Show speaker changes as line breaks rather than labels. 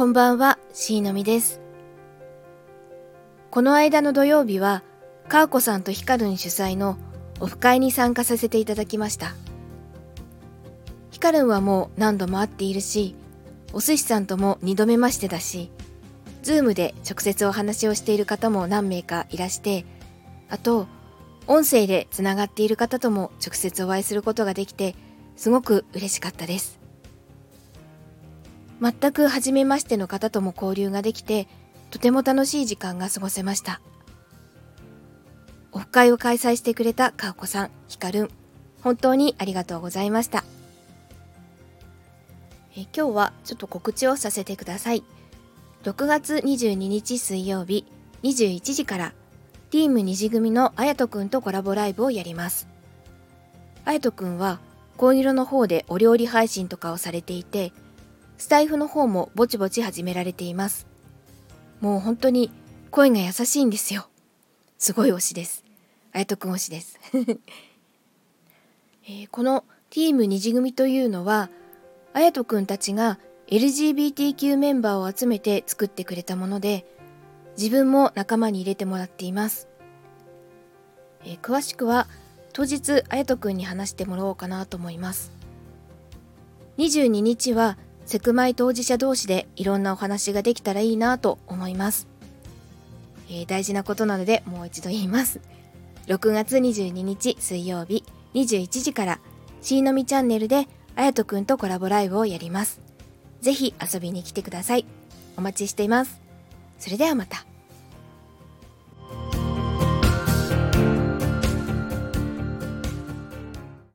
こんばんは、しのみです。この間の土曜日は、かーこさんとひかるん主催のオフ会に参加させていただきました。ひかるんはもう何度も会っているし、お寿司さんとも2度目ましてだし、ズームで直接お話をしている方も何名かいらして、あと、音声でつながっている方とも直接お会いすることができて、すごく嬉しかったです。全く初めましての方とも交流ができて、とても楽しい時間が過ごせました。オフ会を開催してくれたかおこさん、ひかるん、本当にありがとうございました。え今日はちょっと告知をさせてください。6月22日水曜日21時からティーム虹組のあやとくんとコラボライブをやります。あやとくんは紺色の方でお料理配信とかをされていて、スタイフの方もぼちぼち始められています。もう本当に声が優しいんですよ。すごい推しです。あやとくん推しです。えー、このティーム虹組というのは、あやとくんたちが LGBTQ メンバーを集めて作ってくれたもので、自分も仲間に入れてもらっています。えー、詳しくは当日あやとくんに話してもらおうかなと思います。22日はセクマイ当事者同士でいろんなお話ができたらいいなと思います。えー、大事なことなのでもう一度言います。6月22日水曜日21時から C のみチャンネルであやとくんとコラボライブをやります。ぜひ遊びに来てください。お待ちしています。それではまた。